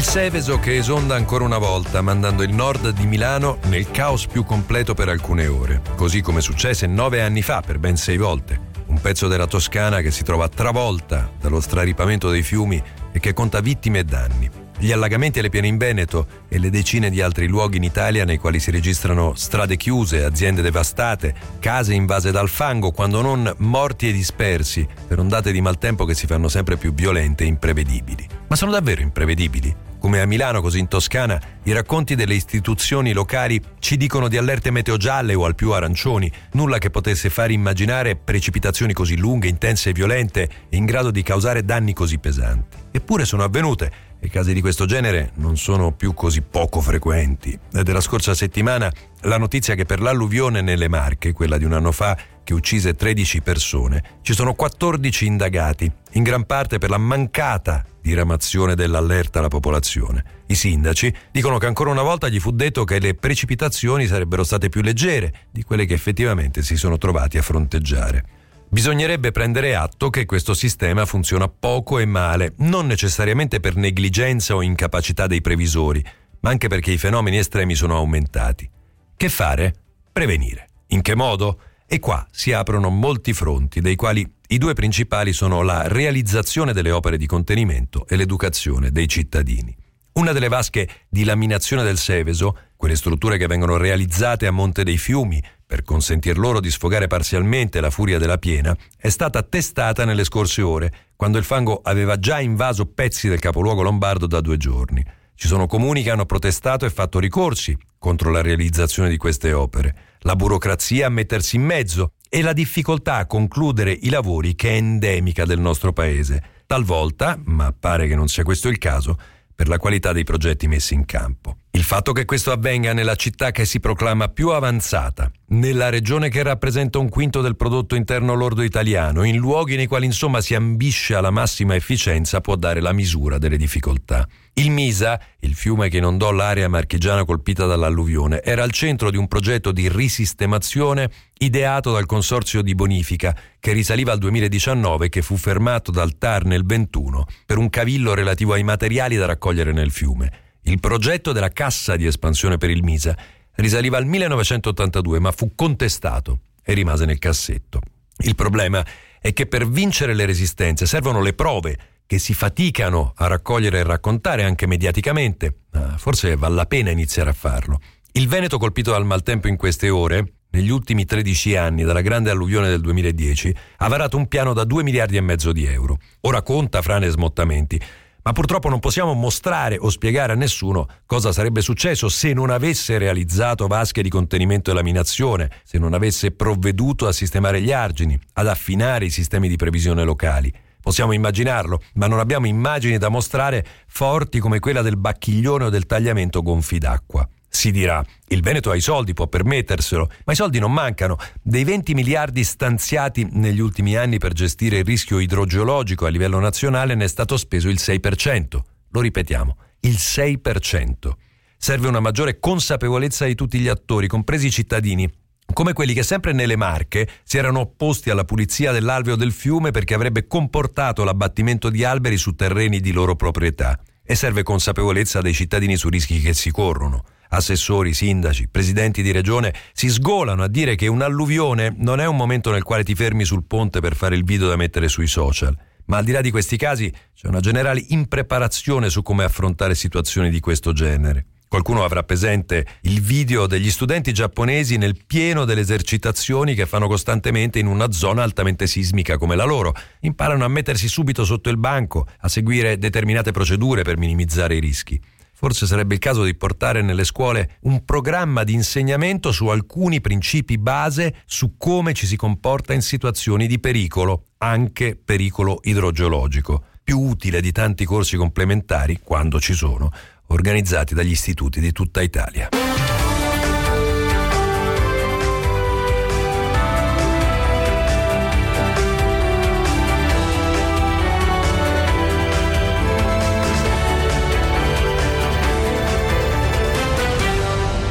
Il Seveso che esonda ancora una volta, mandando il nord di Milano nel caos più completo per alcune ore, così come successe nove anni fa per ben sei volte. Un pezzo della Toscana che si trova travolta dallo straripamento dei fiumi e che conta vittime e danni gli allagamenti alle piene in Veneto e le decine di altri luoghi in Italia nei quali si registrano strade chiuse, aziende devastate, case invase dal fango, quando non morti e dispersi per ondate di maltempo che si fanno sempre più violente e imprevedibili. Ma sono davvero imprevedibili? Come a Milano, così in Toscana, i racconti delle istituzioni locali ci dicono di allerte meteo gialle o al più arancioni, nulla che potesse far immaginare precipitazioni così lunghe, intense e violente in grado di causare danni così pesanti. Eppure sono avvenute e casi di questo genere non sono più così poco frequenti. È della scorsa settimana la notizia che per l'alluvione nelle Marche, quella di un anno fa che uccise 13 persone, ci sono 14 indagati, in gran parte per la mancata diramazione dell'allerta alla popolazione. I sindaci dicono che ancora una volta gli fu detto che le precipitazioni sarebbero state più leggere di quelle che effettivamente si sono trovati a fronteggiare. Bisognerebbe prendere atto che questo sistema funziona poco e male, non necessariamente per negligenza o incapacità dei previsori, ma anche perché i fenomeni estremi sono aumentati. Che fare? Prevenire. In che modo? E qua si aprono molti fronti, dei quali i due principali sono la realizzazione delle opere di contenimento e l'educazione dei cittadini. Una delle vasche di laminazione del Seveso, quelle strutture che vengono realizzate a monte dei fiumi per consentir loro di sfogare parzialmente la furia della piena, è stata testata nelle scorse ore, quando il fango aveva già invaso pezzi del capoluogo lombardo da due giorni. Ci sono comuni che hanno protestato e fatto ricorsi contro la realizzazione di queste opere, la burocrazia a mettersi in mezzo e la difficoltà a concludere i lavori che è endemica del nostro paese. Talvolta, ma pare che non sia questo il caso, per la qualità dei progetti messi in campo. Il fatto che questo avvenga nella città che si proclama più avanzata, nella regione che rappresenta un quinto del prodotto interno lordo italiano, in luoghi nei quali insomma si ambisce alla massima efficienza, può dare la misura delle difficoltà. Il Misa, il fiume che inondò l'area marchigiana colpita dall'alluvione, era al centro di un progetto di risistemazione ideato dal consorzio di bonifica che risaliva al 2019 e che fu fermato dal TAR nel 21 per un cavillo relativo ai materiali da raccogliere nel fiume. Il progetto della cassa di espansione per il Misa risaliva al 1982 ma fu contestato e rimase nel cassetto. Il problema è che per vincere le resistenze servono le prove che si faticano a raccogliere e raccontare anche mediaticamente, ma forse vale la pena iniziare a farlo. Il Veneto colpito dal maltempo in queste ore, negli ultimi 13 anni dalla grande alluvione del 2010, ha varato un piano da 2 miliardi e mezzo di euro. Ora conta frane e smottamenti, ma purtroppo non possiamo mostrare o spiegare a nessuno cosa sarebbe successo se non avesse realizzato vasche di contenimento e laminazione, se non avesse provveduto a sistemare gli argini, ad affinare i sistemi di previsione locali. Possiamo immaginarlo, ma non abbiamo immagini da mostrare forti come quella del bacchiglione o del tagliamento gonfi d'acqua. Si dirà, il Veneto ha i soldi, può permetterselo, ma i soldi non mancano. Dei 20 miliardi stanziati negli ultimi anni per gestire il rischio idrogeologico a livello nazionale ne è stato speso il 6%. Lo ripetiamo, il 6%. Serve una maggiore consapevolezza di tutti gli attori, compresi i cittadini, come quelli che sempre nelle Marche si erano opposti alla pulizia dell'alveo del fiume perché avrebbe comportato l'abbattimento di alberi su terreni di loro proprietà. E serve consapevolezza dei cittadini sui rischi che si corrono. Assessori, sindaci, presidenti di regione si sgolano a dire che un'alluvione non è un momento nel quale ti fermi sul ponte per fare il video da mettere sui social. Ma al di là di questi casi c'è una generale impreparazione su come affrontare situazioni di questo genere. Qualcuno avrà presente il video degli studenti giapponesi nel pieno delle esercitazioni che fanno costantemente in una zona altamente sismica come la loro. Imparano a mettersi subito sotto il banco, a seguire determinate procedure per minimizzare i rischi. Forse sarebbe il caso di portare nelle scuole un programma di insegnamento su alcuni principi base su come ci si comporta in situazioni di pericolo, anche pericolo idrogeologico, più utile di tanti corsi complementari, quando ci sono, organizzati dagli istituti di tutta Italia.